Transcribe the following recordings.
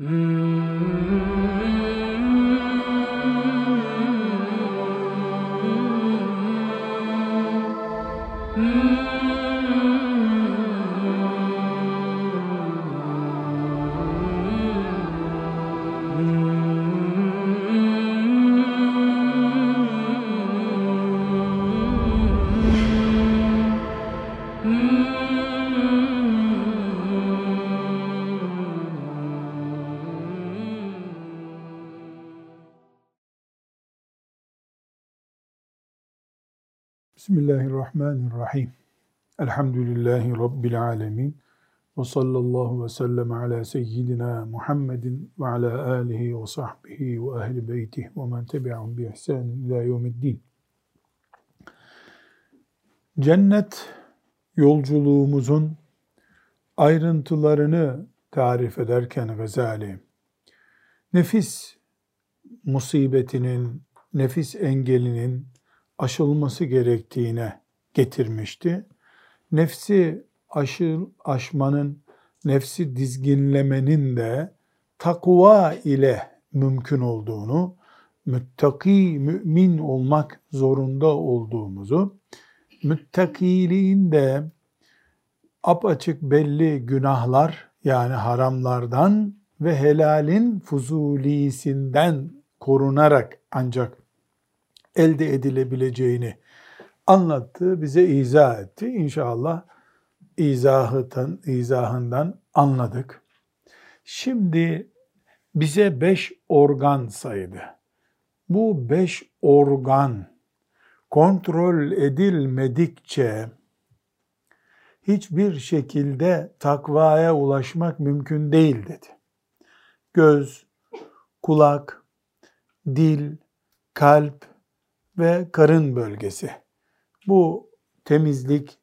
Mm-hmm. Bismillahirrahmanirrahim. Elhamdülillahi Rabbil alemin. Ve sallallahu ve sellem ala seyyidina Muhammedin ve ala alihi ve sahbihi ve ehli beytihi ve men tebi'ahum bi ihsanin ila yevmiddin. Cennet yolculuğumuzun ayrıntılarını tarif ederken Gazali, nefis musibetinin, nefis engelinin, aşılması gerektiğine getirmişti. Nefsi aşıl, aşmanın, nefsi dizginlemenin de takva ile mümkün olduğunu, müttaki mümin olmak zorunda olduğumuzu, müttakiliğin de apaçık belli günahlar yani haramlardan ve helalin fuzulisinden korunarak ancak elde edilebileceğini anlattı, bize izah etti. İnşallah izahından, izahından anladık. Şimdi bize beş organ saydı. Bu beş organ kontrol edilmedikçe hiçbir şekilde takvaya ulaşmak mümkün değil dedi. Göz, kulak, dil, kalp, ve karın bölgesi. Bu temizlik,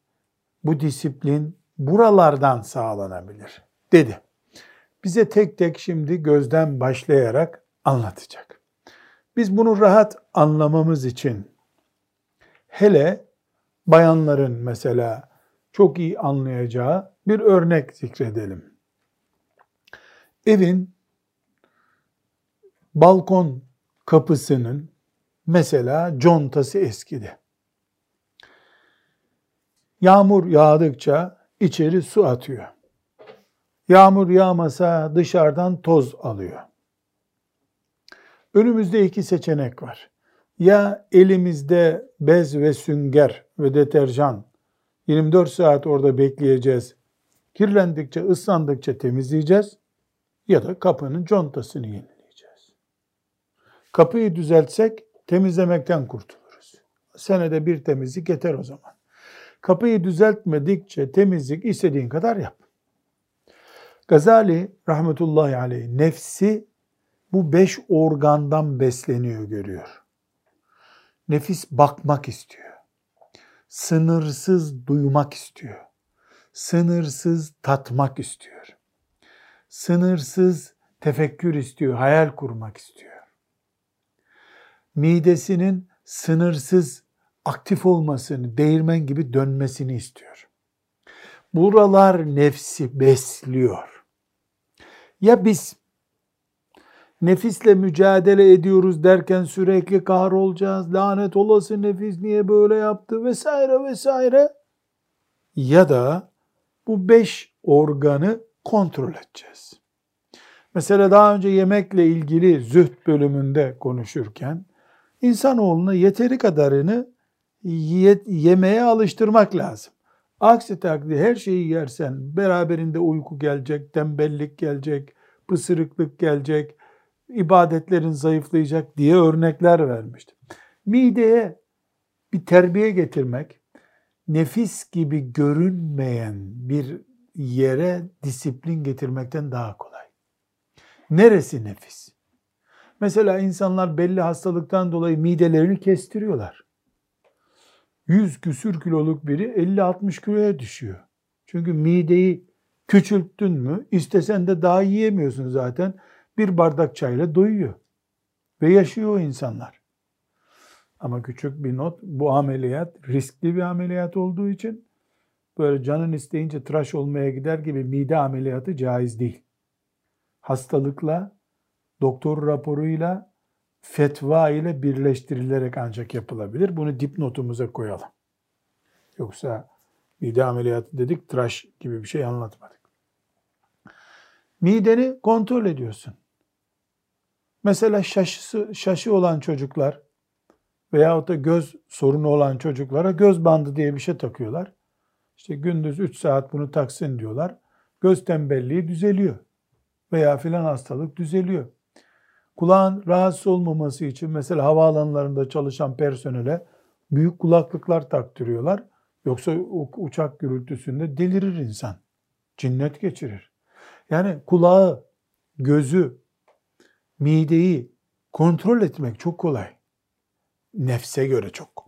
bu disiplin buralardan sağlanabilir dedi. Bize tek tek şimdi gözden başlayarak anlatacak. Biz bunu rahat anlamamız için hele bayanların mesela çok iyi anlayacağı bir örnek zikredelim. Evin balkon kapısının Mesela contası eskidi. Yağmur yağdıkça içeri su atıyor. Yağmur yağmasa dışarıdan toz alıyor. Önümüzde iki seçenek var. Ya elimizde bez ve sünger ve deterjan 24 saat orada bekleyeceğiz. Kirlendikçe, ıslandıkça temizleyeceğiz. Ya da kapının contasını yenileyeceğiz. Kapıyı düzeltsek temizlemekten kurtuluruz. Senede bir temizlik yeter o zaman. Kapıyı düzeltmedikçe temizlik istediğin kadar yap. Gazali rahmetullahi aleyh nefsi bu beş organdan besleniyor görüyor. Nefis bakmak istiyor. Sınırsız duymak istiyor. Sınırsız tatmak istiyor. Sınırsız tefekkür istiyor, hayal kurmak istiyor midesinin sınırsız aktif olmasını, değirmen gibi dönmesini istiyor. Buralar nefsi besliyor. Ya biz nefisle mücadele ediyoruz derken sürekli kahrolacağız, lanet olası nefis niye böyle yaptı vesaire vesaire. Ya da bu beş organı kontrol edeceğiz. Mesela daha önce yemekle ilgili zühd bölümünde konuşurken İnsanoğluna yeteri kadarını yemeye alıştırmak lazım. Aksi takdirde her şeyi yersen beraberinde uyku gelecek, tembellik gelecek, pısırıklık gelecek, ibadetlerin zayıflayacak diye örnekler vermiştim. Mideye bir terbiye getirmek, nefis gibi görünmeyen bir yere disiplin getirmekten daha kolay. Neresi nefis? Mesela insanlar belli hastalıktan dolayı midelerini kestiriyorlar. 100 küsür kiloluk biri 50-60 kiloya düşüyor. Çünkü mideyi küçülttün mü istesen de daha yiyemiyorsun zaten. Bir bardak çayla doyuyor. Ve yaşıyor o insanlar. Ama küçük bir not bu ameliyat riskli bir ameliyat olduğu için böyle canın isteyince tıraş olmaya gider gibi mide ameliyatı caiz değil. hastalıkla, doktor raporuyla, fetva ile birleştirilerek ancak yapılabilir. Bunu dipnotumuza koyalım. Yoksa mide ameliyatı dedik, tıraş gibi bir şey anlatmadık. Mideni kontrol ediyorsun. Mesela şaşısı, şaşı olan çocuklar veyahut da göz sorunu olan çocuklara göz bandı diye bir şey takıyorlar. İşte gündüz 3 saat bunu taksın diyorlar. Göz tembelliği düzeliyor. Veya filan hastalık düzeliyor. Kulağın rahatsız olmaması için mesela havaalanlarında çalışan personele büyük kulaklıklar taktırıyorlar. Yoksa uçak gürültüsünde delirir insan. Cinnet geçirir. Yani kulağı, gözü, mideyi kontrol etmek çok kolay. Nefse göre çok.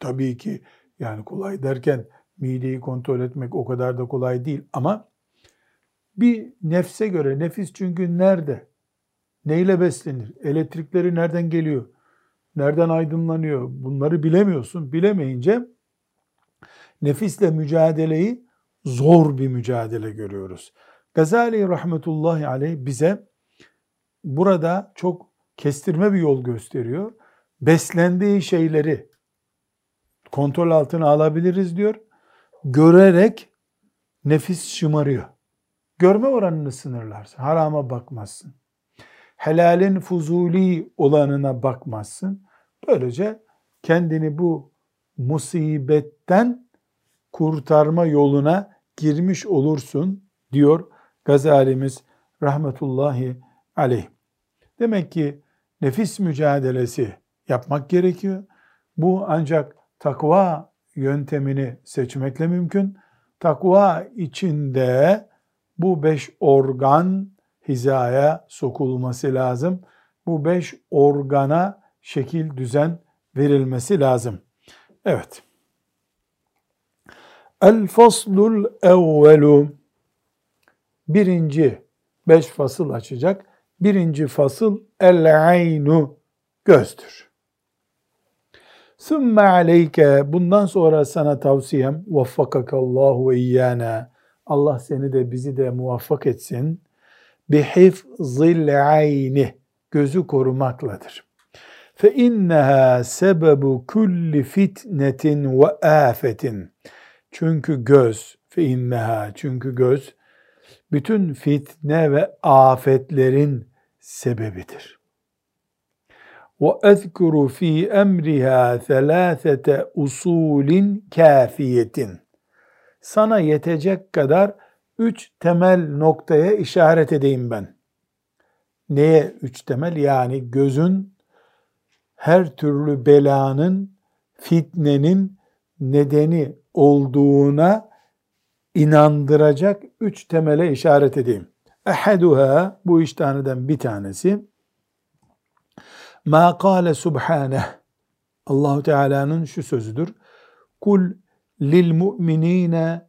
Tabii ki yani kolay derken mideyi kontrol etmek o kadar da kolay değil ama bir nefse göre nefis çünkü nerede? Neyle beslenir? Elektrikleri nereden geliyor? Nereden aydınlanıyor? Bunları bilemiyorsun. Bilemeyince nefisle mücadeleyi zor bir mücadele görüyoruz. Gazali rahmetullahi aleyh bize burada çok kestirme bir yol gösteriyor. Beslendiği şeyleri kontrol altına alabiliriz diyor. Görerek nefis şımarıyor. Görme oranını sınırlarsın. Harama bakmazsın. Helalin fuzuli olanına bakmazsın. Böylece kendini bu musibetten kurtarma yoluna girmiş olursun diyor Gazalimiz rahmetullahi aleyh. Demek ki nefis mücadelesi yapmak gerekiyor. Bu ancak takva yöntemini seçmekle mümkün. Takva içinde bu beş organ hizaya sokulması lazım. Bu beş organa şekil düzen verilmesi lazım. Evet. El faslul evvelu birinci beş fasıl açacak. Birinci fasıl el aynu gözdür. Sümme aleyke bundan sonra sana tavsiyem vaffakakallahu ve iyyana Allah seni de bizi de muvaffak etsin Bihifzil ayni gözü korumakladır. Fe inneha sebebu kulli fitnetin ve afetin. Çünkü göz fe inneha çünkü göz bütün fitne ve afetlerin sebebidir. وَاَذْكُرُ ف۪ي اَمْرِهَا ثَلَاثَةَ usulin kafiyetin. Sana yetecek kadar üç temel noktaya işaret edeyim ben. Neye üç temel? Yani gözün her türlü belanın, fitnenin nedeni olduğuna inandıracak üç temele işaret edeyim. Ehaduha bu üç taneden bir tanesi ma kâle subhaneh Allahu Teala'nın şu sözüdür. Kul lil mu'minine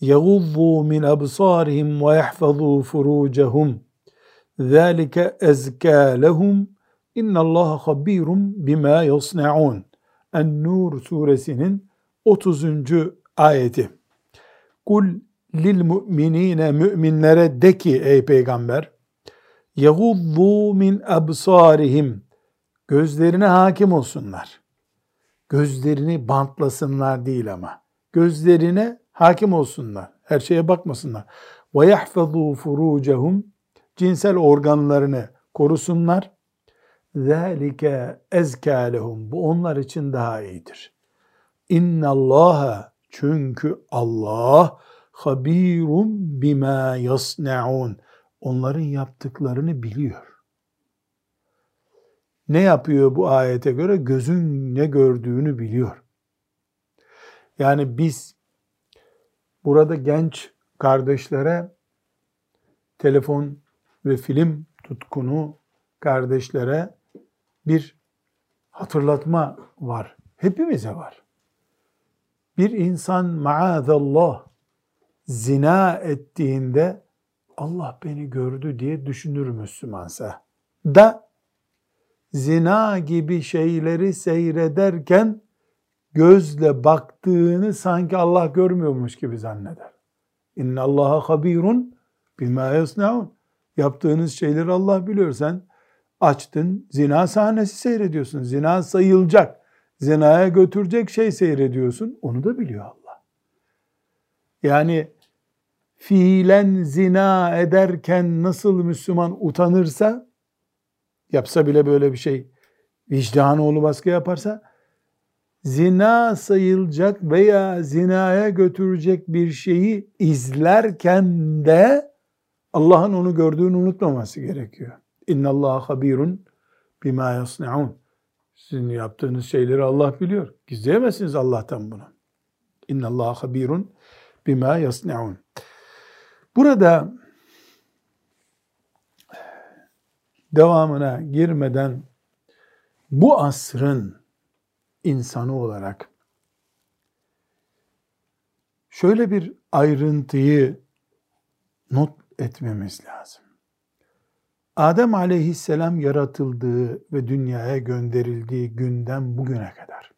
yaguzzu min absarihim ve yahfazu furucehum. Zalike ezkâ lehum. İnnallâhe habîrum bima yasna'un. En-Nur suresinin 30. ayeti. Kul lil mu'minine müminlere de ki ey peygamber yaguddu min absarihim gözlerine hakim olsunlar. Gözlerini bantlasınlar değil ama. Gözlerine hakim olsunlar. Her şeye bakmasınlar. Yahfazu furucehum cinsel organlarını korusunlar. Ezkâ lehum. Bu onlar için daha iyidir. İnna Allaha çünkü Allah habirum bima yasnaun. Onların yaptıklarını biliyor. Ne yapıyor bu ayete göre? Gözün ne gördüğünü biliyor. Yani biz burada genç kardeşlere telefon ve film tutkunu kardeşlere bir hatırlatma var. Hepimize var bir insan maazallah zina ettiğinde Allah beni gördü diye düşünür Müslümansa da zina gibi şeyleri seyrederken gözle baktığını sanki Allah görmüyormuş gibi zanneder. İnna Allaha habirun bima yasnaun. Yaptığınız şeyleri Allah biliyor. Sen açtın, zina sahnesi seyrediyorsun. Zina sayılacak, zinaya götürecek şey seyrediyorsun. Onu da biliyor Allah. Yani fiilen zina ederken nasıl Müslüman utanırsa, yapsa bile böyle bir şey, vicdanı oğlu baskı yaparsa, zina sayılacak veya zinaya götürecek bir şeyi izlerken de Allah'ın onu gördüğünü unutmaması gerekiyor. İnna Allah habirun bima yasnaun. Sizin yaptığınız şeyleri Allah biliyor. Gizleyemezsiniz Allah'tan bunu. İnna Allah habirun bima yasnaun. Burada devamına girmeden bu asrın insanı olarak şöyle bir ayrıntıyı not etmemiz lazım. Adem aleyhisselam yaratıldığı ve dünyaya gönderildiği günden bugüne kadar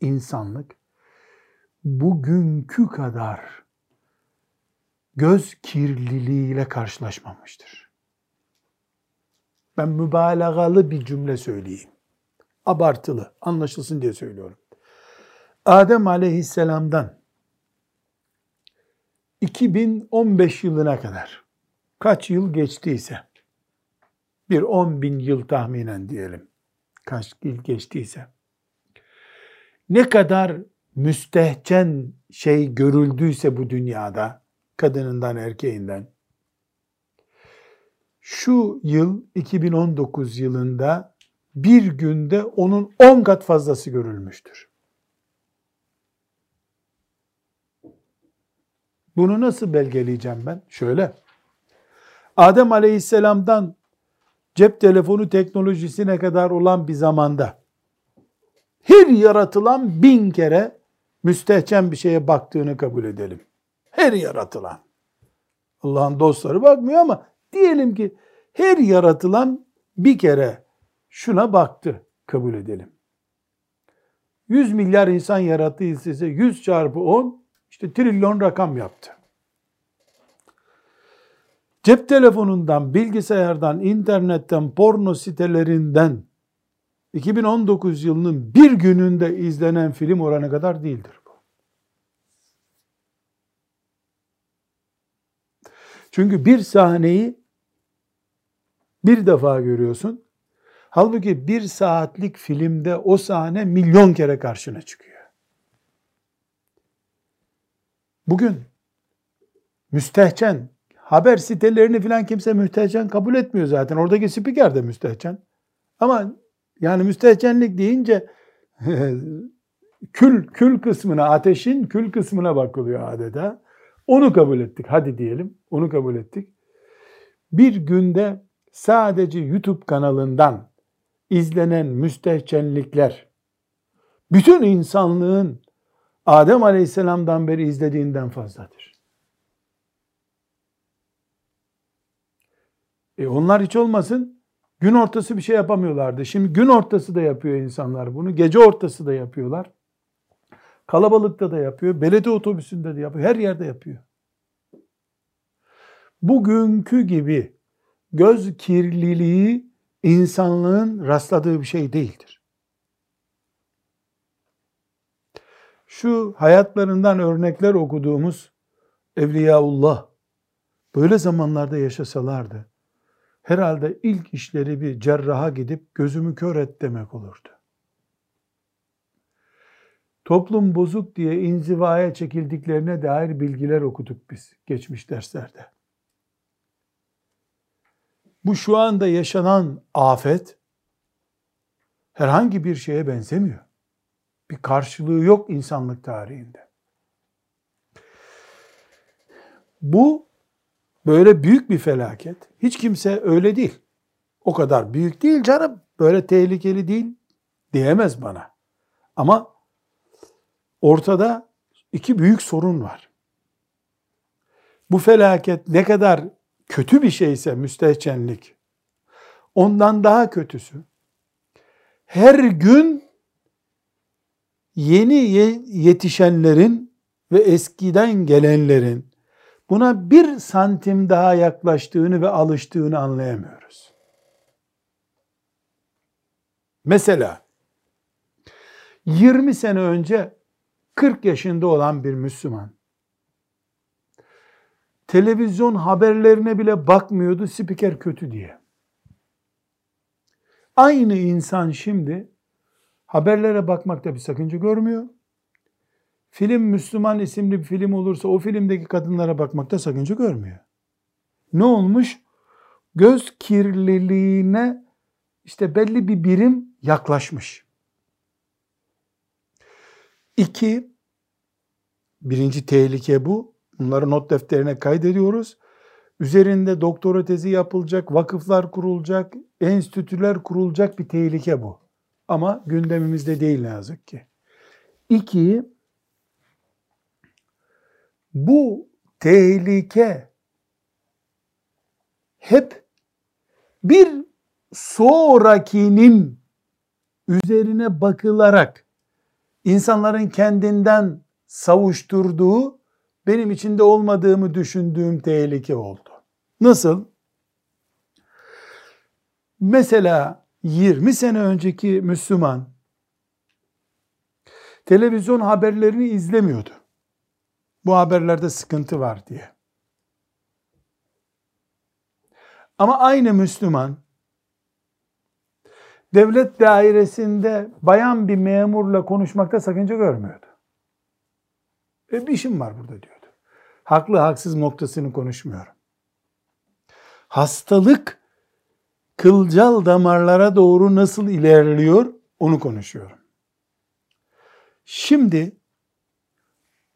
insanlık bugünkü kadar göz kirliliğiyle karşılaşmamıştır. Ben mübalağalı bir cümle söyleyeyim. Abartılı, anlaşılsın diye söylüyorum. Adem aleyhisselamdan 2015 yılına kadar kaç yıl geçtiyse bir 10 bin yıl tahminen diyelim kaç yıl geçtiyse ne kadar müstehcen şey görüldüyse bu dünyada kadınından erkeğinden şu yıl 2019 yılında bir günde onun 10 kat fazlası görülmüştür. Bunu nasıl belgeleyeceğim ben? Şöyle. Adem Aleyhisselam'dan cep telefonu teknolojisine kadar olan bir zamanda her yaratılan bin kere müstehcen bir şeye baktığını kabul edelim. Her yaratılan. Allah'ın dostları bakmıyor ama diyelim ki her yaratılan bir kere şuna baktı kabul edelim. 100 milyar insan yarattıysa 100 çarpı 10 işte trilyon rakam yaptı. Cep telefonundan, bilgisayardan, internetten, porno sitelerinden 2019 yılının bir gününde izlenen film oranı kadar değildir bu. Çünkü bir sahneyi bir defa görüyorsun. Halbuki bir saatlik filmde o sahne milyon kere karşına çıkıyor. Bugün müstehcen haber sitelerini filan kimse müstehcen kabul etmiyor zaten. Oradaki spiker de müstehcen. Ama yani müstehcenlik deyince kül kül kısmına, ateşin kül kısmına bakılıyor adeta. Onu kabul ettik. Hadi diyelim. Onu kabul ettik. Bir günde sadece YouTube kanalından izlenen müstehcenlikler bütün insanlığın Adem Aleyhisselam'dan beri izlediğinden fazladır. E onlar hiç olmasın gün ortası bir şey yapamıyorlardı. Şimdi gün ortası da yapıyor insanlar bunu. Gece ortası da yapıyorlar. Kalabalıkta da yapıyor. Belediye otobüsünde de yapıyor. Her yerde yapıyor. Bugünkü gibi göz kirliliği insanlığın rastladığı bir şey değildir. Şu hayatlarından örnekler okuduğumuz Evliyaullah böyle zamanlarda yaşasalardı herhalde ilk işleri bir cerraha gidip gözümü kör et demek olurdu. Toplum bozuk diye inzivaya çekildiklerine dair bilgiler okuduk biz geçmiş derslerde. Bu şu anda yaşanan afet herhangi bir şeye benzemiyor. Bir karşılığı yok insanlık tarihinde. Bu böyle büyük bir felaket. Hiç kimse öyle değil. O kadar büyük değil canım. Böyle tehlikeli değil diyemez bana. Ama ortada iki büyük sorun var. Bu felaket ne kadar kötü bir şeyse müstehcenlik, ondan daha kötüsü. Her gün yeni yetişenlerin ve eskiden gelenlerin buna bir santim daha yaklaştığını ve alıştığını anlayamıyoruz. Mesela 20 sene önce 40 yaşında olan bir Müslüman televizyon haberlerine bile bakmıyordu spiker kötü diye. Aynı insan şimdi haberlere bakmakta bir sakınca görmüyor. Film Müslüman isimli bir film olursa o filmdeki kadınlara bakmakta sakınca görmüyor. Ne olmuş? Göz kirliliğine işte belli bir birim yaklaşmış. İki, birinci tehlike bu. Bunları not defterine kaydediyoruz. Üzerinde doktora tezi yapılacak, vakıflar kurulacak, enstitüler kurulacak bir tehlike bu. Ama gündemimizde değil ne yazık ki. İki, bu tehlike hep bir sonrakinin üzerine bakılarak insanların kendinden savuşturduğu benim içinde olmadığımı düşündüğüm tehlike oldu. Nasıl? Mesela 20 sene önceki Müslüman televizyon haberlerini izlemiyordu. Bu haberlerde sıkıntı var diye. Ama aynı Müslüman devlet dairesinde bayan bir memurla konuşmakta sakınca görmüyordu. E bir işim var burada diyordu. Haklı haksız noktasını konuşmuyorum. Hastalık kılcal damarlara doğru nasıl ilerliyor onu konuşuyorum. Şimdi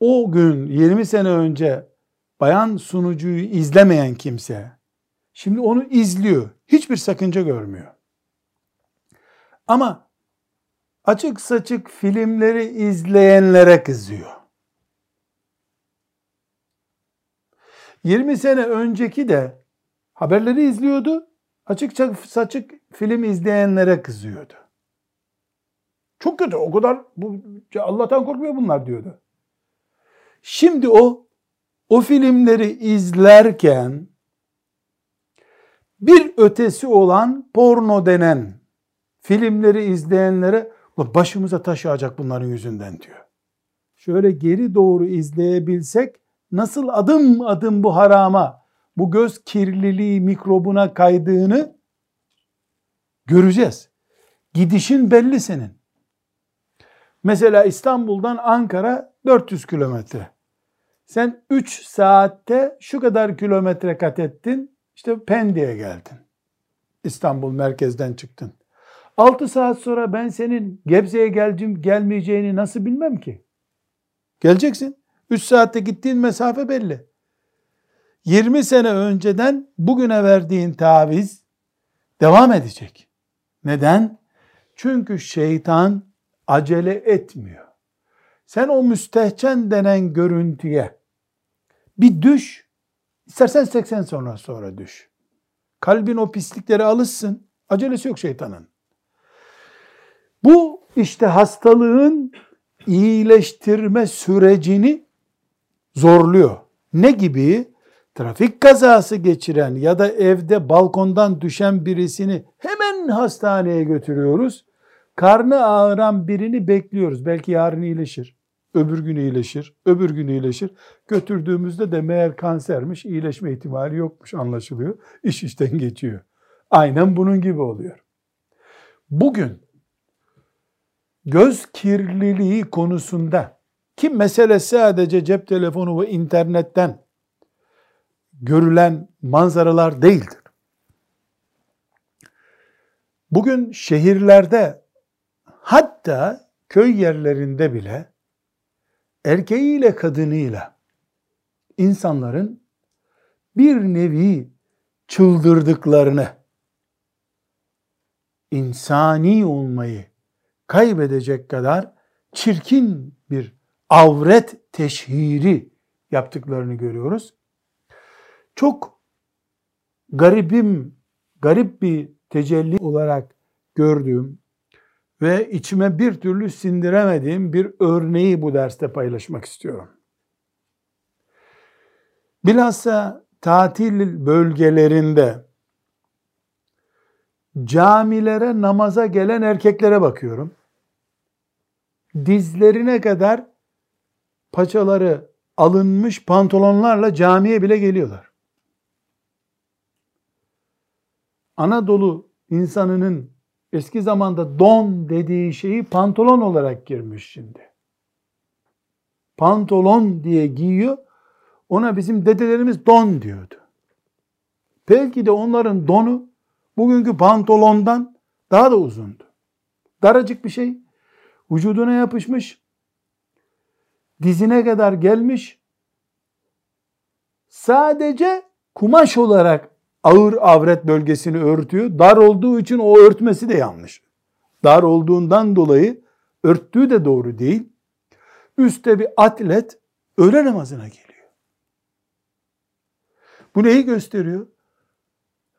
o gün 20 sene önce bayan sunucuyu izlemeyen kimse şimdi onu izliyor. Hiçbir sakınca görmüyor. Ama açık saçık filmleri izleyenlere kızıyor. 20 sene önceki de haberleri izliyordu. Açıkça saçık film izleyenlere kızıyordu. Çok kötü. O kadar bu Allah'tan korkmuyor bunlar diyordu. Şimdi o o filmleri izlerken bir ötesi olan porno denen filmleri izleyenlere başımıza taş bunların yüzünden diyor. Şöyle geri doğru izleyebilsek nasıl adım adım bu harama, bu göz kirliliği mikrobuna kaydığını göreceğiz. Gidişin belli senin. Mesela İstanbul'dan Ankara 400 kilometre. Sen 3 saatte şu kadar kilometre kat ettin. İşte Pendik'e geldin. İstanbul merkezden çıktın. 6 saat sonra ben senin Gebze'ye geldim gelmeyeceğini nasıl bilmem ki? Geleceksin. 3 saatte gittiğin mesafe belli. 20 sene önceden bugüne verdiğin taviz devam edecek. Neden? Çünkü şeytan acele etmiyor. Sen o müstehcen denen görüntüye bir düş, istersen 80 sonra sonra düş. Kalbin o pislikleri alışsın. Acelesi yok şeytanın. Bu işte hastalığın iyileştirme sürecini zorluyor. Ne gibi? Trafik kazası geçiren ya da evde balkondan düşen birisini hemen hastaneye götürüyoruz. Karnı ağıran birini bekliyoruz. Belki yarın iyileşir. Öbür gün iyileşir. Öbür gün iyileşir. Götürdüğümüzde de meğer kansermiş. iyileşme ihtimali yokmuş anlaşılıyor. İş işten geçiyor. Aynen bunun gibi oluyor. Bugün göz kirliliği konusunda ki mesele sadece cep telefonu ve internetten görülen manzaralar değildir. Bugün şehirlerde hatta köy yerlerinde bile erkeğiyle kadınıyla insanların bir nevi çıldırdıklarını, insani olmayı kaybedecek kadar çirkin bir avret teşhiri yaptıklarını görüyoruz. Çok garibim, garip bir tecelli olarak gördüğüm ve içime bir türlü sindiremediğim bir örneği bu derste paylaşmak istiyorum. Bilhassa tatil bölgelerinde camilere namaza gelen erkeklere bakıyorum. Dizlerine kadar paçaları alınmış pantolonlarla camiye bile geliyorlar. Anadolu insanının eski zamanda don dediği şeyi pantolon olarak girmiş şimdi. Pantolon diye giyiyor. Ona bizim dedelerimiz don diyordu. Belki de onların donu bugünkü pantolondan daha da uzundu. Daracık bir şey. Vücuduna yapışmış. Dizine kadar gelmiş. Sadece kumaş olarak ağır avret bölgesini örtüyor. Dar olduğu için o örtmesi de yanlış. Dar olduğundan dolayı örttüğü de doğru değil. Üste bir atlet öğle namazına geliyor. Bu neyi gösteriyor?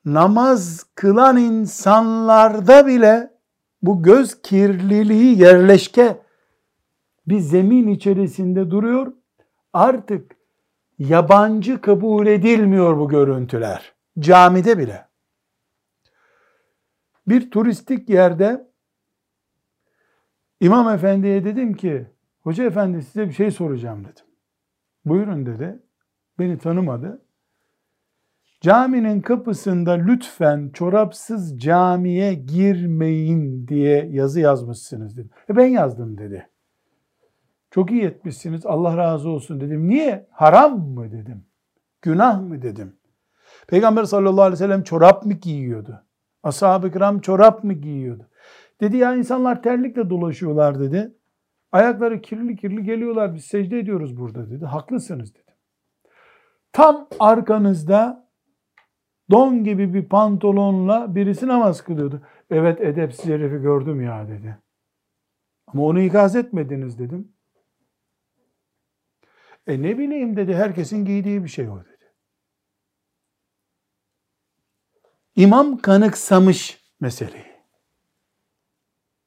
Namaz kılan insanlarda bile bu göz kirliliği yerleşke bir zemin içerisinde duruyor. Artık yabancı kabul edilmiyor bu görüntüler. Camide bile. Bir turistik yerde İmam Efendi'ye dedim ki, Hoca Efendi size bir şey soracağım dedim. Buyurun dedi. Beni tanımadı. Caminin kapısında lütfen çorapsız camiye girmeyin diye yazı yazmışsınız dedim. E ben yazdım dedi. Çok iyi etmişsiniz Allah razı olsun dedim. Niye? Haram mı dedim. Günah mı dedim. Peygamber sallallahu aleyhi ve sellem çorap mı giyiyordu? Ashab-ı kiram çorap mı giyiyordu? Dedi ya insanlar terlikle dolaşıyorlar dedi. Ayakları kirli kirli geliyorlar biz secde ediyoruz burada dedi. Haklısınız dedi. Tam arkanızda don gibi bir pantolonla birisi namaz kılıyordu. Evet edepsiz herifi gördüm ya dedi. Ama onu ikaz etmediniz dedim. E ne bileyim dedi herkesin giydiği bir şey o dedi. İmam kanıksamış meseleyi.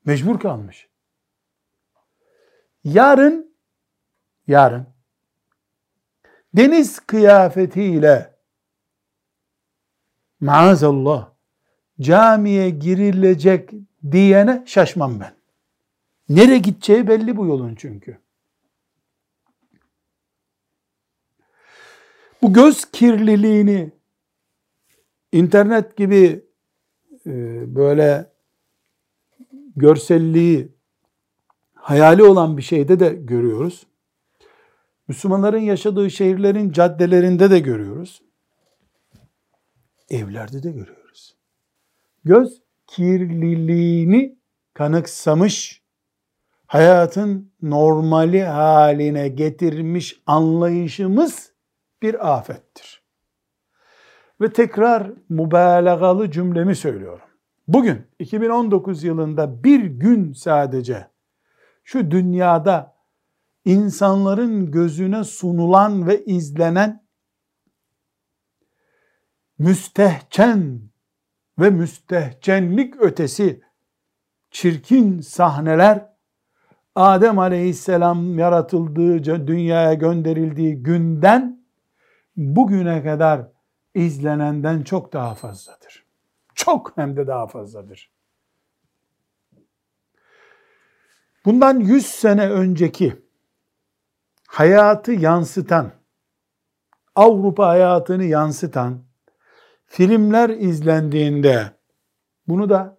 Mecbur kalmış. Yarın yarın deniz kıyafetiyle maazallah camiye girilecek diyene şaşmam ben. Nereye gideceği belli bu yolun çünkü. Bu göz kirliliğini internet gibi e, böyle görselliği hayali olan bir şeyde de görüyoruz. Müslümanların yaşadığı şehirlerin caddelerinde de görüyoruz. Evlerde de görüyoruz. Göz kirliliğini kanıksamış, hayatın normali haline getirmiş anlayışımız bir afettir. Ve tekrar mübalağalı cümlemi söylüyorum. Bugün 2019 yılında bir gün sadece şu dünyada insanların gözüne sunulan ve izlenen müstehcen ve müstehcenlik ötesi çirkin sahneler Adem aleyhisselam yaratıldığı, dünyaya gönderildiği günden bugüne kadar izlenenden çok daha fazladır. Çok hem de daha fazladır. Bundan 100 sene önceki hayatı yansıtan, Avrupa hayatını yansıtan filmler izlendiğinde bunu da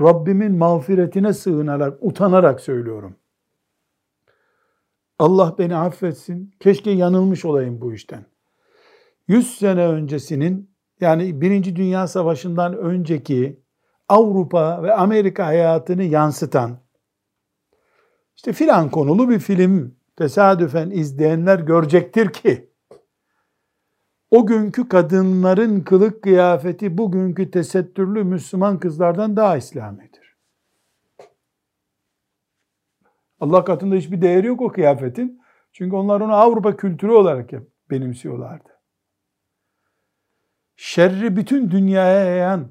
Rabbimin mağfiretine sığınarak, utanarak söylüyorum. Allah beni affetsin. Keşke yanılmış olayım bu işten. 100 sene öncesinin yani Birinci Dünya Savaşı'ndan önceki Avrupa ve Amerika hayatını yansıtan işte filan konulu bir film tesadüfen izleyenler görecektir ki o günkü kadınların kılık kıyafeti bugünkü tesettürlü Müslüman kızlardan daha İslamidir. Allah katında hiçbir değeri yok o kıyafetin. Çünkü onlar onu Avrupa kültürü olarak benimsiyorlardı. Şerri bütün dünyaya yayan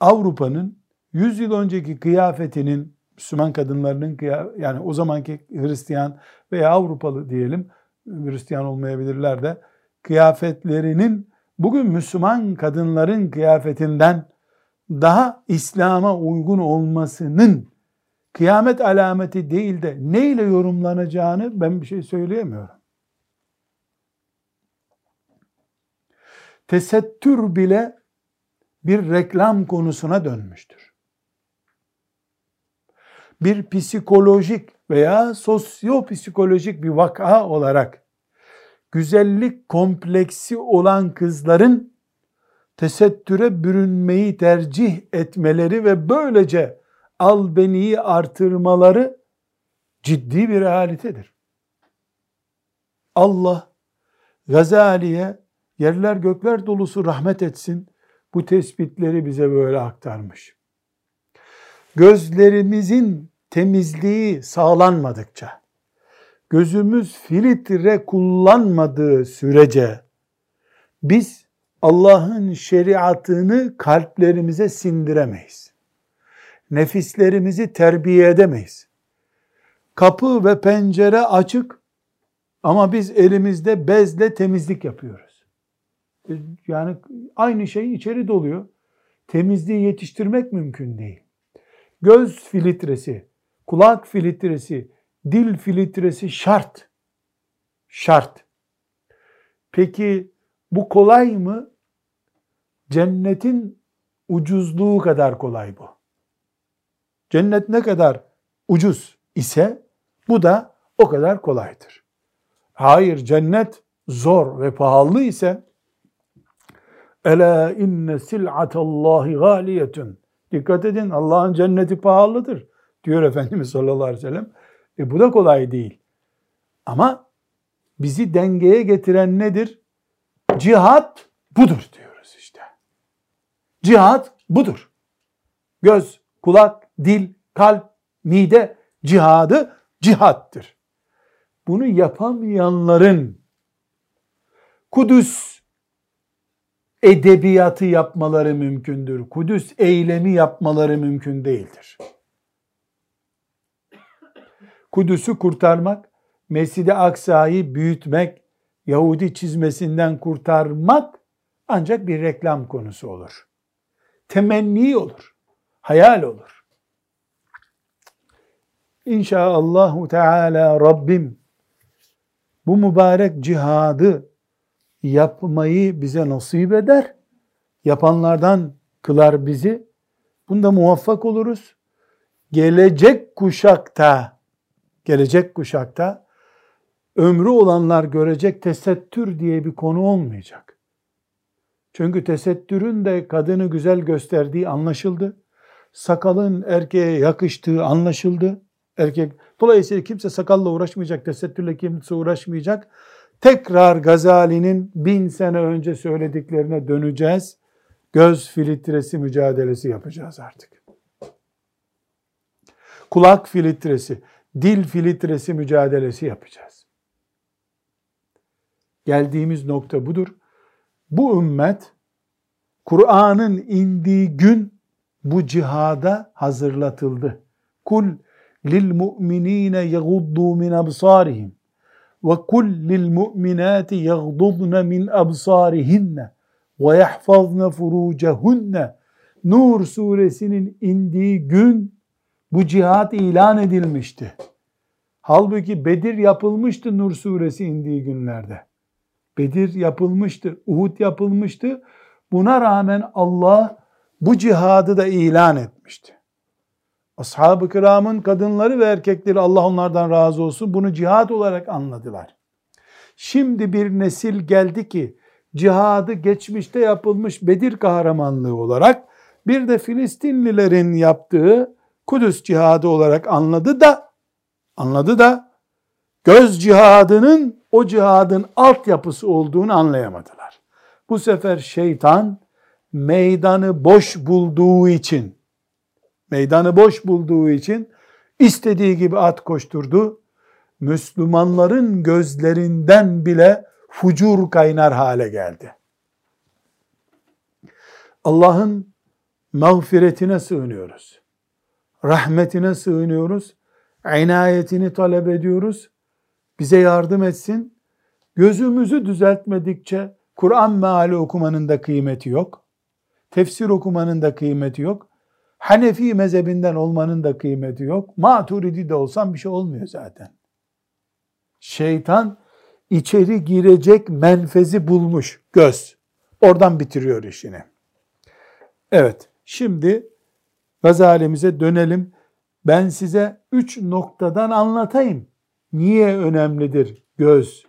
Avrupa'nın 100 yıl önceki kıyafetinin Müslüman kadınlarının yani o zamanki Hristiyan veya Avrupalı diyelim Hristiyan olmayabilirler de kıyafetlerinin bugün Müslüman kadınların kıyafetinden daha İslam'a uygun olmasının kıyamet alameti değil de neyle yorumlanacağını ben bir şey söyleyemiyorum. Tesettür bile bir reklam konusuna dönmüştür. Bir psikolojik veya sosyopsikolojik bir vaka olarak güzellik kompleksi olan kızların tesettüre bürünmeyi tercih etmeleri ve böylece albeniyi artırmaları ciddi bir realitedir. Allah Gazali'ye yerler gökler dolusu rahmet etsin. Bu tespitleri bize böyle aktarmış. Gözlerimizin temizliği sağlanmadıkça, gözümüz filtre kullanmadığı sürece biz Allah'ın şeriatını kalplerimize sindiremeyiz. Nefislerimizi terbiye edemeyiz. Kapı ve pencere açık ama biz elimizde bezle temizlik yapıyoruz. Yani aynı şey içeri doluyor. Temizliği yetiştirmek mümkün değil. Göz filtresi, kulak filtresi, dil filtresi şart. Şart. Peki bu kolay mı? Cennetin ucuzluğu kadar kolay bu. Cennet ne kadar ucuz ise bu da o kadar kolaydır. Hayır cennet zor ve pahalı ise Ela inne sil'atallahi galiyetun. Dikkat edin Allah'ın cenneti pahalıdır diyor Efendimiz sallallahu aleyhi ve sellem. E bu da kolay değil. Ama bizi dengeye getiren nedir? Cihat budur diyoruz işte. Cihat budur. Göz, kulak, dil, kalp, mide cihadı cihattır. Bunu yapamayanların Kudüs edebiyatı yapmaları mümkündür. Kudüs eylemi yapmaları mümkün değildir. Kudüs'ü kurtarmak, Mescid-i Aksa'yı büyütmek, Yahudi çizmesinden kurtarmak ancak bir reklam konusu olur. Temenni olur. Hayal olur. İnşaallahu Teala Rabbim bu mübarek cihadı yapmayı bize nasip eder. Yapanlardan kılar bizi. Bunda muvaffak oluruz. Gelecek kuşakta gelecek kuşakta ömrü olanlar görecek tesettür diye bir konu olmayacak. Çünkü tesettürün de kadını güzel gösterdiği anlaşıldı. Sakalın erkeğe yakıştığı anlaşıldı. Erkek dolayısıyla kimse sakalla uğraşmayacak, tesettürle kimse uğraşmayacak. Tekrar Gazali'nin bin sene önce söylediklerine döneceğiz. Göz filtresi mücadelesi yapacağız artık. Kulak filtresi, dil filtresi mücadelesi yapacağız. Geldiğimiz nokta budur. Bu ümmet Kur'an'ın indiği gün bu cihada hazırlatıldı. Kul lil mu'minine yaguddu min absarihim mu'minati yagdudna min absarihinne ve yahfazna furucehunne Nur suresinin indiği gün bu cihat ilan edilmişti. Halbuki Bedir yapılmıştı Nur suresi indiği günlerde. Bedir yapılmıştı, Uhud yapılmıştı. Buna rağmen Allah bu cihadı da ilan etmişti. Ashab-ı kiramın kadınları ve erkekleri Allah onlardan razı olsun bunu cihat olarak anladılar. Şimdi bir nesil geldi ki cihadı geçmişte yapılmış Bedir kahramanlığı olarak bir de Filistinlilerin yaptığı Kudüs cihadı olarak anladı da anladı da göz cihadının o cihadın altyapısı olduğunu anlayamadılar. Bu sefer şeytan meydanı boş bulduğu için meydanı boş bulduğu için istediği gibi at koşturdu. Müslümanların gözlerinden bile fucur kaynar hale geldi. Allah'ın mağfiretine sığınıyoruz. Rahmetine sığınıyoruz. İnayetini talep ediyoruz. Bize yardım etsin. Gözümüzü düzeltmedikçe Kur'an meali okumanın da kıymeti yok. Tefsir okumanın da kıymeti yok. Hanefi mezhebinden olmanın da kıymeti yok. Maturidi de olsan bir şey olmuyor zaten. Şeytan içeri girecek menfezi bulmuş göz. Oradan bitiriyor işini. Evet, şimdi Gazalimize dönelim. Ben size üç noktadan anlatayım. Niye önemlidir göz?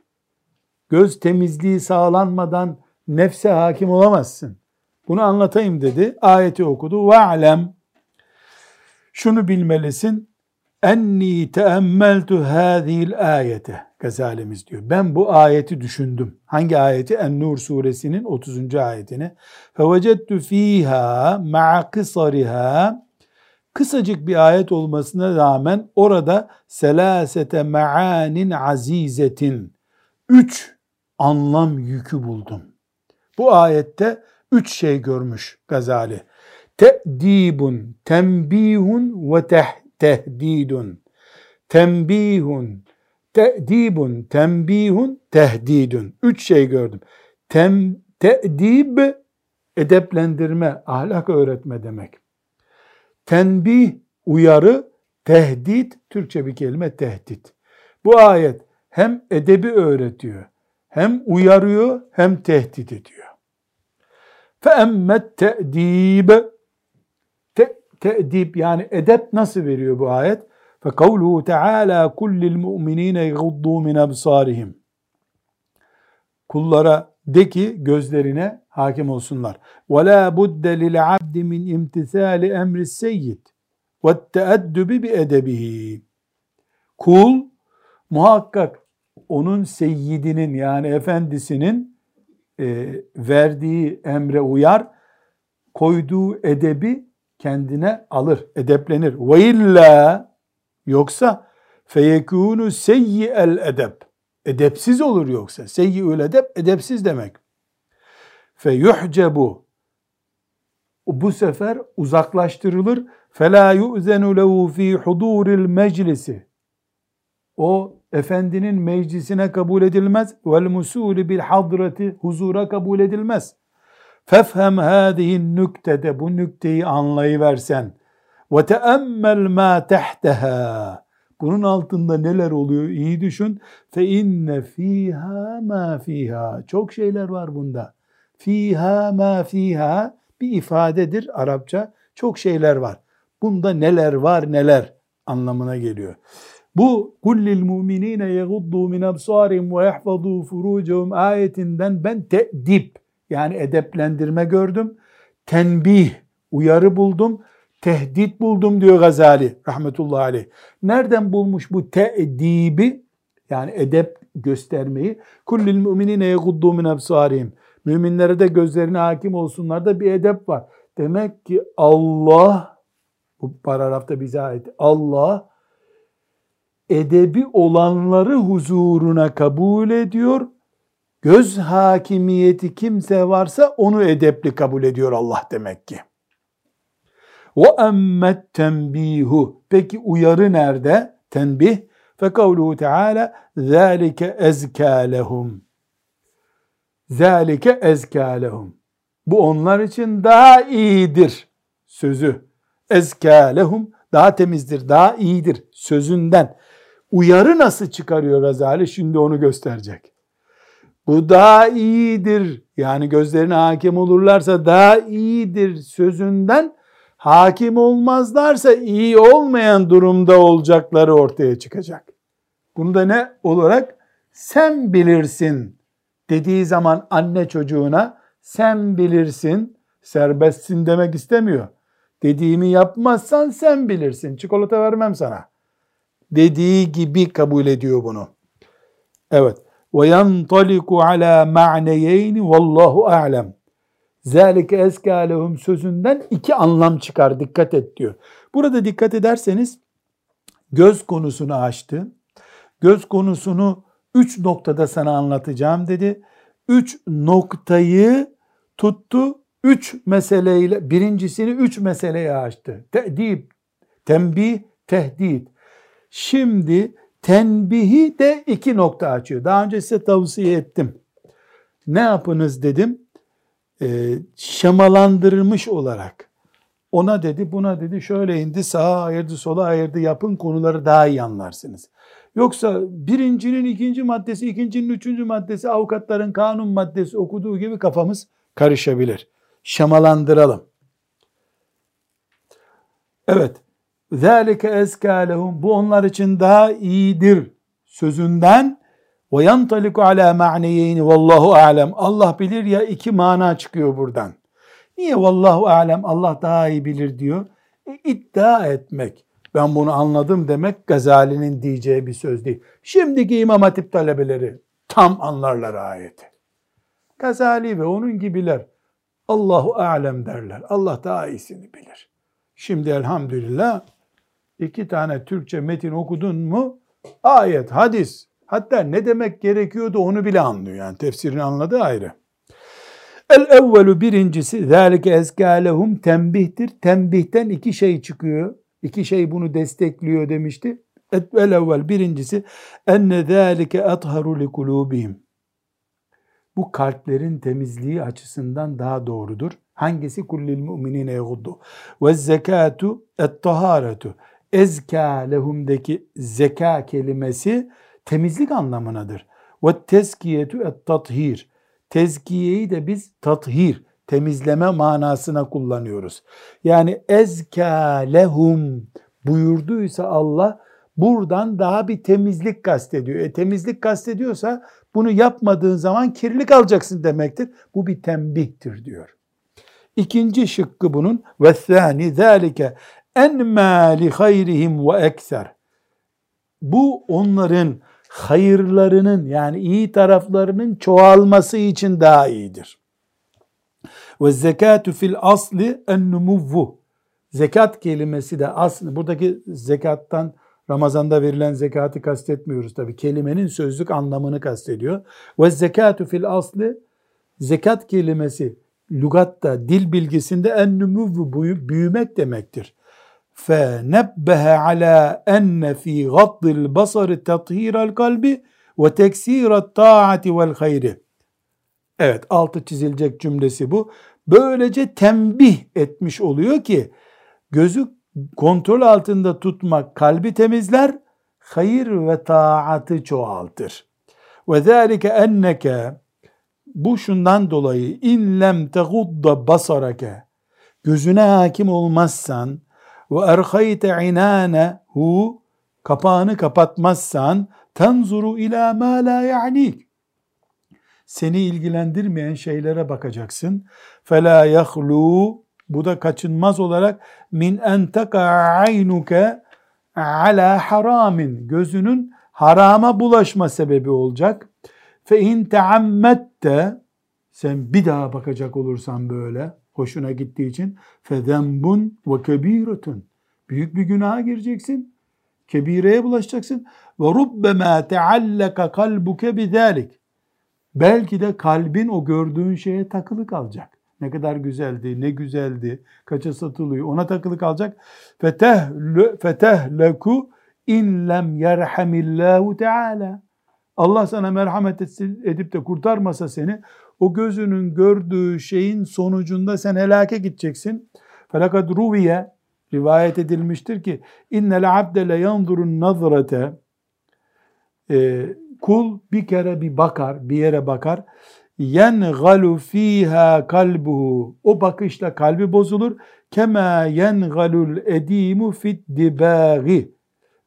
Göz temizliği sağlanmadan nefse hakim olamazsın. Bunu anlatayım dedi. Ayeti okudu. Ve alem şunu bilmelisin. Enni teemmeltu hâzihil ayete. Gazalemiz diyor. Ben bu ayeti düşündüm. Hangi ayeti? En-Nur suresinin 30. ayetini. Fevecettu fiha ma'a kısacık bir ayet olmasına rağmen orada selasete ma'anin azizetin üç anlam yükü buldum. Bu ayette üç şey görmüş Gazali. Te'dibun, tembihun ve teh, tehdidun. Tembihun, te'dibun, tembihun, tehdidun. Üç şey gördüm. Tem, te'dib, edeplendirme, ahlak öğretme demek. Tenbih, uyarı, tehdit, Türkçe bir kelime tehdit. Bu ayet hem edebi öğretiyor, hem uyarıyor, hem tehdit ediyor. فَاَمَّتْ تَأْد۪يبَ Te, te'dib yani edep nasıl veriyor bu ayet? فَقَوْلُهُ تَعَالَى كُلِّ الْمُؤْمِنِينَ يَغُضُّوا مِنْ أَبْصَارِهِمْ Kullara de ki gözlerine hakim olsunlar. وَلَا بُدَّ لِلْعَبْدِ مِنْ اِمْتِثَالِ اَمْرِ السَّيِّدِ وَالتَّأَدُّبِ بِاَدَبِهِ Kul muhakkak onun seyyidinin yani efendisinin e, verdiği emre uyar, koyduğu edebi kendine alır, edeplenir. Ve illa yoksa feyekûnu seyyi'el edep. Edepsiz olur yoksa. Seyyi'ül edep edepsiz demek. Feyuhcebu. Bu sefer uzaklaştırılır. Fela yu'zenu lehu fi huduril meclisi. O efendinin meclisine kabul edilmez. Vel musûli bil hadrati huzura kabul edilmez.'' Fefhem hâzihin nüktede bu nükteyi anlayıversen ve teemmel ma tehteha bunun altında neler oluyor iyi düşün. Fe inne fiha ma fiha. Çok şeyler var bunda. Fiha ma fiha bir ifadedir Arapça. Çok şeyler var. Bunda neler var neler anlamına geliyor. Bu kullil mu'minine yeguddu min absarihim ve yahfazu furucehum ayetinden ben te'dip yani edeplendirme gördüm. Tenbih, uyarı buldum. Tehdit buldum diyor Gazali rahmetullahi aleyh. Nereden bulmuş bu te'dibi? Yani edep göstermeyi. Kullil mu'minine yeguddu min absarihim. Müminlere de gözlerine hakim olsunlar da bir edep var. Demek ki Allah bu paragrafta bize ait. Allah edebi olanları huzuruna kabul ediyor. Göz hakimiyeti kimse varsa onu edepli kabul ediyor Allah demek ki. Ve emmet tenbihu. Peki uyarı nerede? Tenbih. Fe kavluhu teala zâlike ezkâ lehum. Zâlike ezkâ. Bu onlar için daha iyidir sözü. Ezkâ lehum daha temizdir, daha iyidir sözünden. Uyarı nasıl çıkarıyor Gazali? Şimdi onu gösterecek. Bu daha iyidir. Yani gözlerine hakim olurlarsa daha iyidir sözünden hakim olmazlarsa iyi olmayan durumda olacakları ortaya çıkacak. Bunu da ne olarak? Sen bilirsin dediği zaman anne çocuğuna sen bilirsin, serbestsin demek istemiyor. Dediğimi yapmazsan sen bilirsin. Çikolata vermem sana dediği gibi kabul ediyor bunu. Evet. Yantaliku ala ma'neyeyni vallahu a'lem. Zalike eska lehum sözünden iki anlam çıkar. Dikkat et diyor. Burada dikkat ederseniz göz konusunu açtı. Göz konusunu üç noktada sana anlatacağım dedi. Üç noktayı tuttu. Üç meseleyle birincisini üç meseleye açtı. Te'dib, tembih, tehdit. Şimdi tenbihi de iki nokta açıyor. Daha önce size tavsiye ettim. Ne yapınız dedim. E, şemalandırılmış olarak ona dedi buna dedi şöyle indi sağa ayırdı sola ayırdı yapın konuları daha iyi anlarsınız. Yoksa birincinin ikinci maddesi, ikincinin üçüncü maddesi, avukatların kanun maddesi okuduğu gibi kafamız karışabilir. Şamalandıralım. Evet. ذَٰلِكَ اَزْكَى لَهُمْ Bu onlar için daha iyidir sözünden وَيَنْطَلِكُ عَلَى مَعْنِيَيْنِ Vallahu alem. Allah bilir ya iki mana çıkıyor buradan. Niye vallahu alem Allah daha iyi bilir diyor? E, iddia etmek. Ben bunu anladım demek Gazali'nin diyeceği bir söz değil. Şimdiki İmam Hatip talebeleri tam anlarlar ayeti. Gazali ve onun gibiler Allahu alem derler. Allah daha iyisini bilir. Şimdi elhamdülillah iki tane Türkçe metin okudun mu ayet, hadis hatta ne demek gerekiyordu onu bile anlıyor. Yani tefsirini anladı ayrı. El evvelu birincisi zâlike ezkâlehum tembihtir. Tembihten iki şey çıkıyor. İki şey bunu destekliyor demişti. El evvel birincisi enne zâlike etharu li kulûbihim. Bu kalplerin temizliği açısından daha doğrudur. Hangisi kullil mu'minine yaguddu. Ve zekatu et taharetu. Ezka lehumdeki zeka kelimesi temizlik anlamınadır. Ve tezkiyetu et tathir. Tezkiyeyi de biz tathir, temizleme manasına kullanıyoruz. Yani ezka lehum buyurduysa Allah buradan daha bir temizlik kastediyor. E temizlik kastediyorsa bunu yapmadığın zaman kirlilik alacaksın demektir. Bu bir tembihtir diyor. İkinci şıkkı bunun ve thani zalike enma li hayrihim ve ekser. Bu onların hayırlarının yani iyi taraflarının çoğalması için daha iyidir. Ve zekatü fil asli en numuvvu. Zekat kelimesi de aslı buradaki zekattan Ramazanda verilen zekatı kastetmiyoruz tabi. Kelimenin sözlük anlamını kastediyor. Ve zekatü fil asli zekat kelimesi lügatta, dil bilgisinde en numuvvu büyümek demektir. فَنَبَّهَ عَلَى أَنَّ ف۪ي غَضِّ الْبَصَرِ تَطْهِيرَ الْقَلْبِ وَتَكْسِيرَ الطَّاعَةِ وَالْخَيْرِ Evet, altı çizilecek cümlesi bu. Böylece tembih etmiş oluyor ki, gözü kontrol altında tutmak kalbi temizler, hayır ve taatı çoğaltır. Ve zâlike enneke bu şundan dolayı in lem tegudda basarake gözüne hakim olmazsan ve erhayte inanehu kapağını kapatmazsan tenzuru ila ma la ya'nik seni ilgilendirmeyen şeylere bakacaksın. Fela yahlu bu da kaçınmaz olarak min en teka aynuke ala haramin gözünün harama bulaşma sebebi olacak. Fe in teammette sen bir daha bakacak olursan böyle hoşuna gittiği için ve kebiretun büyük bir günaha gireceksin. Kebireye bulaşacaksın. Ve rubbema teallaka kalbuke bidalik. Belki de kalbin o gördüğün şeye takılı kalacak. Ne kadar güzeldi, ne güzeldi, kaça satılıyor ona takılı kalacak. Fetehleku in lem yerhamillahu teala. Allah sana merhamet edip de kurtarmasa seni o gözünün gördüğü şeyin sonucunda sen helake gideceksin. Felakat ruviye rivayet edilmiştir ki innel abde le yanzurun nazrete e, kul bir kere bir bakar, bir yere bakar. Yengalu fiha kalbuhu. O bakışla kalbi bozulur. Kema yengalul edimu fit dibagi.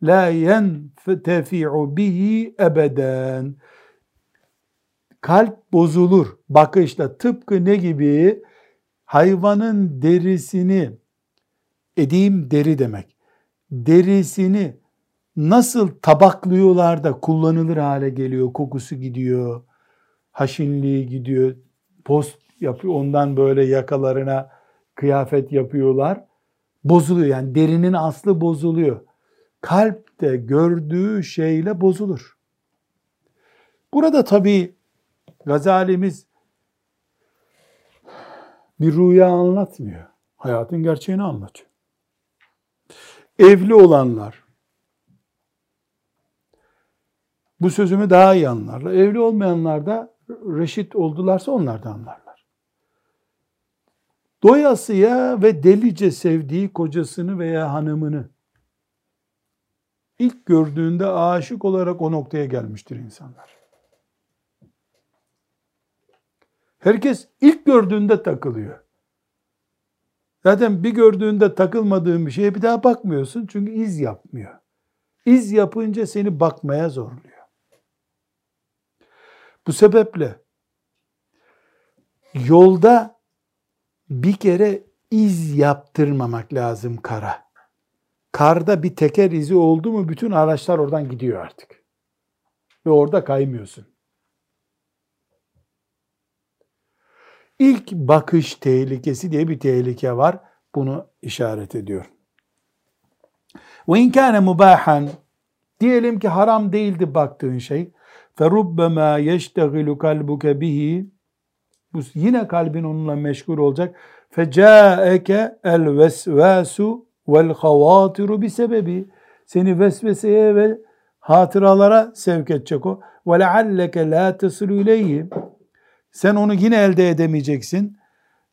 La yentefi'u bihi ebeden kalp bozulur. Bakışla tıpkı ne gibi? Hayvanın derisini edeyim deri demek. Derisini nasıl tabaklıyorlar da kullanılır hale geliyor? Kokusu gidiyor haşinliği gidiyor post yapıyor ondan böyle yakalarına kıyafet yapıyorlar. Bozuluyor yani derinin aslı bozuluyor. Kalp de gördüğü şeyle bozulur. Burada tabii Gazalimiz bir rüya anlatmıyor. Hayatın gerçeğini anlatıyor. Evli olanlar, bu sözümü daha iyi anlarlar. Evli olmayanlar da reşit oldularsa onlar da anlarlar. Doyasıya ve delice sevdiği kocasını veya hanımını ilk gördüğünde aşık olarak o noktaya gelmiştir insanlar. Herkes ilk gördüğünde takılıyor. Zaten bir gördüğünde takılmadığın bir şeye bir daha bakmıyorsun çünkü iz yapmıyor. İz yapınca seni bakmaya zorluyor. Bu sebeple yolda bir kere iz yaptırmamak lazım kara. Karda bir teker izi oldu mu bütün araçlar oradan gidiyor artık. Ve orada kaymıyorsun. İlk bakış tehlikesi diye bir tehlike var. Bunu işaret ediyor. Ve in kana mubahan diyelim ki haram değildi baktığın şey. Ferubbema yeştegilu kalbuke bihi bu yine kalbin onunla meşgul olacak. Fecaeke el vesvasu vel havatiru bi sebebi seni vesveseye ve hatıralara sevk edecek o. Ve lealleke la tesilu ileyhi sen onu yine elde edemeyeceksin.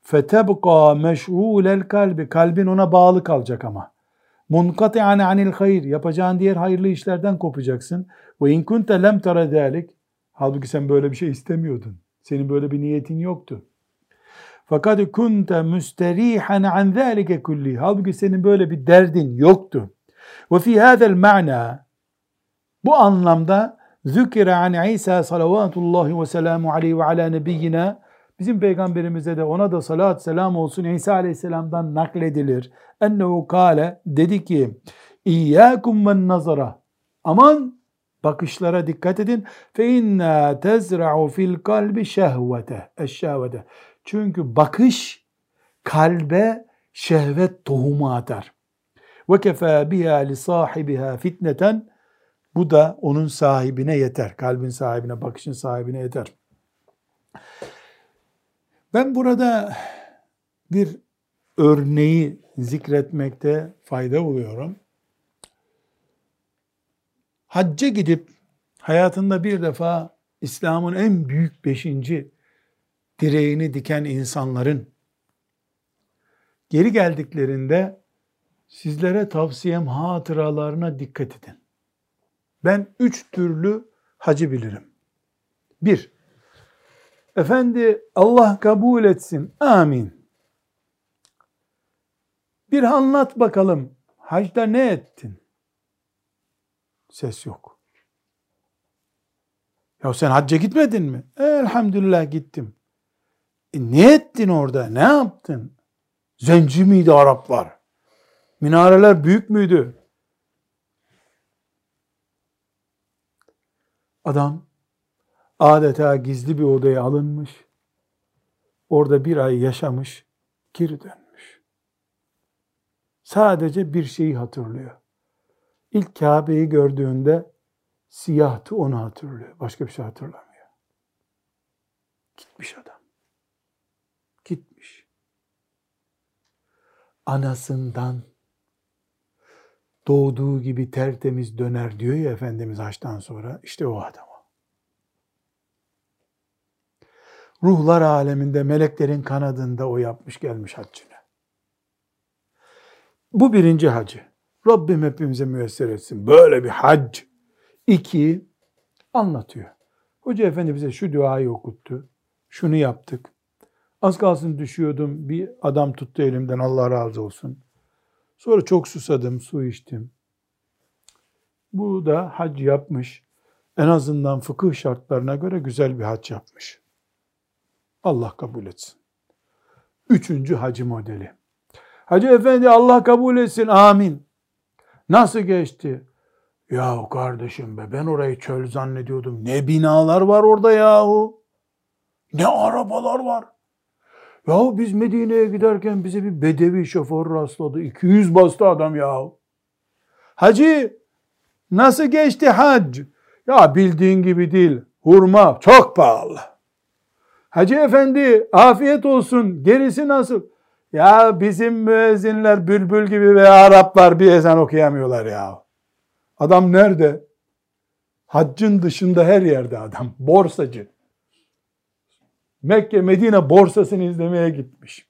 Fetebqa meş'ulel kalbi. Kalbin ona bağlı kalacak ama. Munkati'an anil hayır. Yapacağın diğer hayırlı işlerden kopacaksın. İn kunte lem tara dalik. Halbuki sen böyle bir şey istemiyordun. Senin böyle bir niyetin yoktu. Fakat kunte müsterihan an zalike kulli. Halbuki senin böyle bir derdin yoktu. Ve fi hada'l ma'na bu anlamda zükire an İsa salavatullahi ve selamu aleyhi ve ala nebiyyina bizim peygamberimize de ona da salat selam olsun İsa aleyhisselamdan nakledilir. Ennehu kâle dedi ki İyyâkum men nazara aman bakışlara dikkat edin. Fe inna tezra'u fil kalbi şehvete. Eşşehvete. Çünkü bakış kalbe şehvet tohumu atar. Ve kefâ biha li sahibiha fitneten. Bu da onun sahibine yeter. Kalbin sahibine, bakışın sahibine yeter. Ben burada bir örneği zikretmekte fayda buluyorum. Hacca gidip hayatında bir defa İslam'ın en büyük beşinci direğini diken insanların geri geldiklerinde sizlere tavsiyem hatıralarına dikkat edin. Ben üç türlü hacı bilirim. Bir, efendi Allah kabul etsin, amin. Bir anlat bakalım, hacda ne ettin? Ses yok. Ya sen hacca gitmedin mi? Elhamdülillah gittim. E, ne ettin orada? Ne yaptın? Zenci miydi Araplar? Minareler büyük müydü? Adam adeta gizli bir odaya alınmış. Orada bir ay yaşamış, geri dönmüş. Sadece bir şeyi hatırlıyor. İlk Kabe'yi gördüğünde siyahtı onu hatırlıyor. Başka bir şey hatırlamıyor. Gitmiş adam. Gitmiş. Anasından doğduğu gibi tertemiz döner diyor ya Efendimiz haçtan sonra. işte o adam o. Ruhlar aleminde meleklerin kanadında o yapmış gelmiş haccını. Bu birinci hacı. Rabbim hepimize müyesser etsin. Böyle bir hac. İki, anlatıyor. Hoca efendi bize şu duayı okuttu. Şunu yaptık. Az kalsın düşüyordum. Bir adam tuttu elimden Allah razı olsun. Sonra çok susadım, su içtim. Bu da hac yapmış. En azından fıkıh şartlarına göre güzel bir hac yapmış. Allah kabul etsin. Üçüncü hacı modeli. Hacı efendi Allah kabul etsin amin. Nasıl geçti? Yahu kardeşim be ben orayı çöl zannediyordum. Ne binalar var orada yahu. Ne arabalar var. Ya biz Medine'ye giderken bize bir bedevi şoför rastladı. 200 bastı adam ya. Hacı nasıl geçti hac? Ya bildiğin gibi değil. Hurma çok pahalı. Hacı efendi afiyet olsun. Gerisi nasıl? Ya bizim müezzinler bülbül gibi ve Araplar bir ezan okuyamıyorlar ya. Adam nerede? Haccın dışında her yerde adam. Borsacı. Mekke, Medine borsasını izlemeye gitmiş.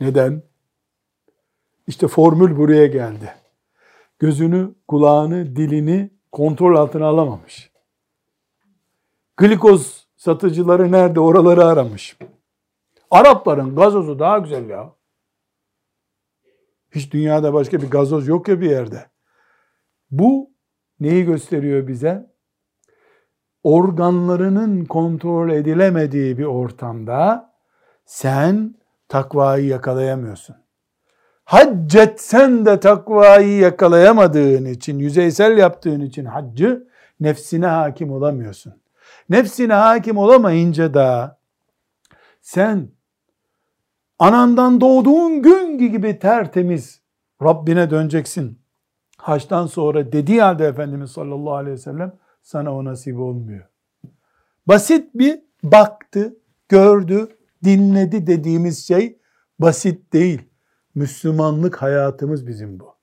Neden? İşte formül buraya geldi. Gözünü, kulağını, dilini kontrol altına alamamış. Glikoz satıcıları nerede oraları aramış. Arapların gazozu daha güzel ya. Hiç dünyada başka bir gazoz yok ya bir yerde. Bu neyi gösteriyor bize? Organlarının kontrol edilemediği bir ortamda sen takvayı yakalayamıyorsun. Hac de takvayı yakalayamadığın için, yüzeysel yaptığın için haccı nefsine hakim olamıyorsun. Nefsine hakim olamayınca da sen anandan doğduğun gün gibi tertemiz Rabbine döneceksin. Haçtan sonra dediği halde Efendimiz sallallahu aleyhi ve sellem sana o nasip olmuyor. Basit bir baktı, gördü, dinledi dediğimiz şey basit değil. Müslümanlık hayatımız bizim bu.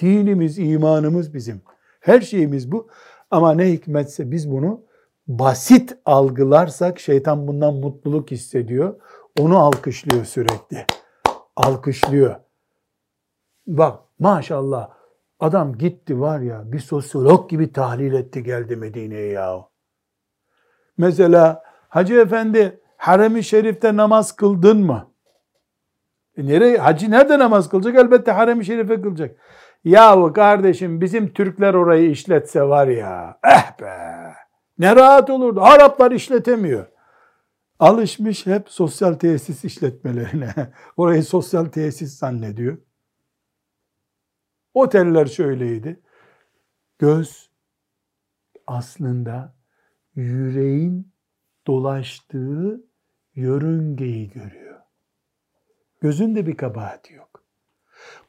Dinimiz, imanımız bizim. Her şeyimiz bu. Ama ne hikmetse biz bunu basit algılarsak şeytan bundan mutluluk hissediyor. Onu alkışlıyor sürekli. Alkışlıyor. Bak maşallah adam gitti var ya bir sosyolog gibi tahlil etti geldi Medine'ye ya. Mesela Hacı Efendi harem-i şerifte namaz kıldın mı? E nereye? Hacı nerede namaz kılacak? Elbette harem-i şerife kılacak. Yahu kardeşim bizim Türkler orayı işletse var ya. Eh be. Ne rahat olurdu. Araplar işletemiyor. Alışmış hep sosyal tesis işletmelerine. Orayı sosyal tesis zannediyor. Oteller şöyleydi. Göz aslında yüreğin dolaştığı yörüngeyi görüyor. Gözünde bir kabahati yok.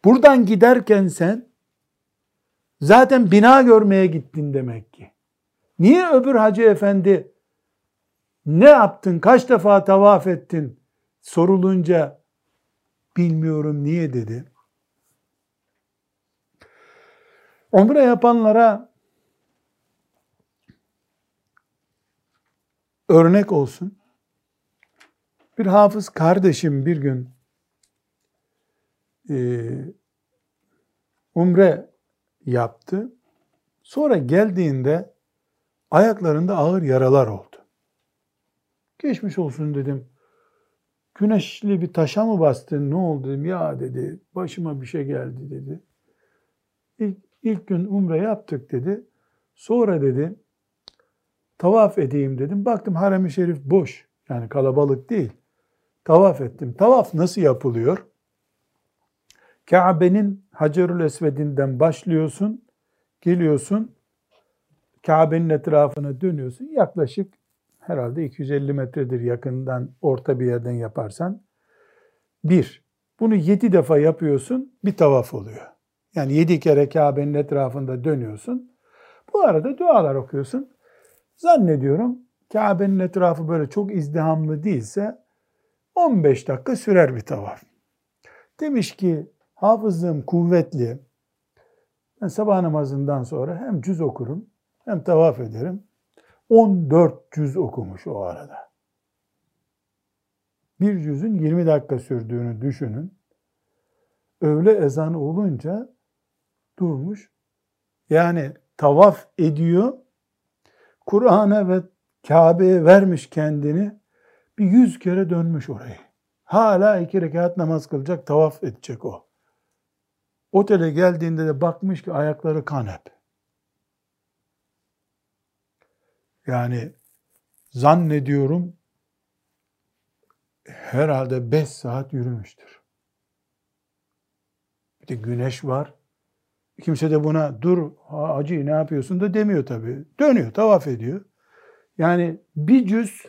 Buradan giderken sen zaten bina görmeye gittin demek ki. Niye öbür hacı efendi ne yaptın, kaç defa tavaf ettin sorulunca bilmiyorum niye dedi. Umre yapanlara örnek olsun. Bir hafız kardeşim bir gün e, umre yaptı. Sonra geldiğinde ayaklarında ağır yaralar oldu. Geçmiş olsun dedim. Güneşli bir taşa mı bastın ne oldu dedim. Ya dedi başıma bir şey geldi dedi. İlk, ilk gün umre yaptık dedi. Sonra dedi tavaf edeyim dedim. Baktım harem-i şerif boş. Yani kalabalık değil. Tavaf ettim. Tavaf nasıl yapılıyor? Kabe'nin Hacerül Esved'inden başlıyorsun, geliyorsun, Kabe'nin etrafına dönüyorsun. Yaklaşık herhalde 250 metredir yakından orta bir yerden yaparsan. Bir, bunu yedi defa yapıyorsun, bir tavaf oluyor. Yani yedi kere Kabe'nin etrafında dönüyorsun. Bu arada dualar okuyorsun. Zannediyorum Kabe'nin etrafı böyle çok izdihamlı değilse 15 dakika sürer bir tavaf. Demiş ki hafızlığım kuvvetli. Ben sabah namazından sonra hem cüz okurum hem tavaf ederim. 14 cüz okumuş o arada. Bir cüzün 20 dakika sürdüğünü düşünün. Öğle ezanı olunca durmuş. Yani tavaf ediyor. Kur'an'a ve Kabe'ye vermiş kendini. Bir yüz kere dönmüş orayı. Hala iki rekat namaz kılacak, tavaf edecek o. Otele geldiğinde de bakmış ki ayakları kan hep. Yani zannediyorum herhalde 5 saat yürümüştür. Bir de güneş var. Kimse de buna dur acı ne yapıyorsun da demiyor tabii. Dönüyor, tavaf ediyor. Yani bir cüz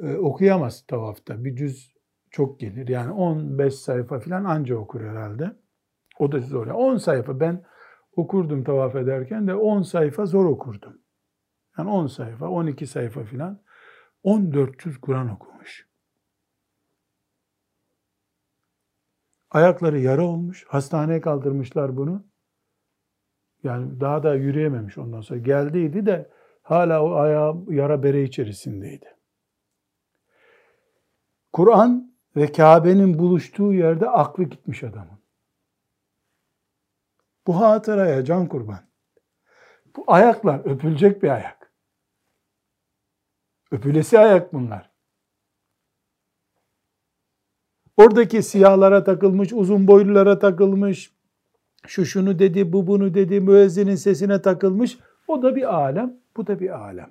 e, okuyamaz tavafta. Bir cüz çok gelir. Yani 15 sayfa falan anca okur herhalde. O da zor. 10 sayfa ben okurdum tavaf ederken de 10 sayfa zor okurdum. Yani 10 sayfa, 12 sayfa filan 1400 Kur'an okumuş. Ayakları yara olmuş. Hastaneye kaldırmışlar bunu. Yani daha da yürüyememiş ondan sonra. Geldiydi de hala o ayağı yara bere içerisindeydi. Kur'an ve Kabe'nin buluştuğu yerde aklı gitmiş adamın. Bu hatıraya can kurban. Bu ayaklar öpülecek bir ayak. Öpülesi ayak bunlar. Oradaki siyahlara takılmış, uzun boylulara takılmış, şu şunu dedi, bu bunu dedi, müezzinin sesine takılmış. O da bir alem, bu da bir alem.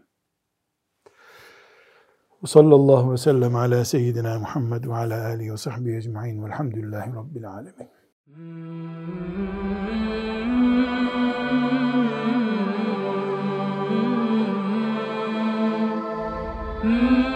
Sallallahu ve sellem ala seyyidina Muhammed ve ala alihi ve sahbihi ecma'in velhamdülillahi rabbil alemin. Mm-hmm.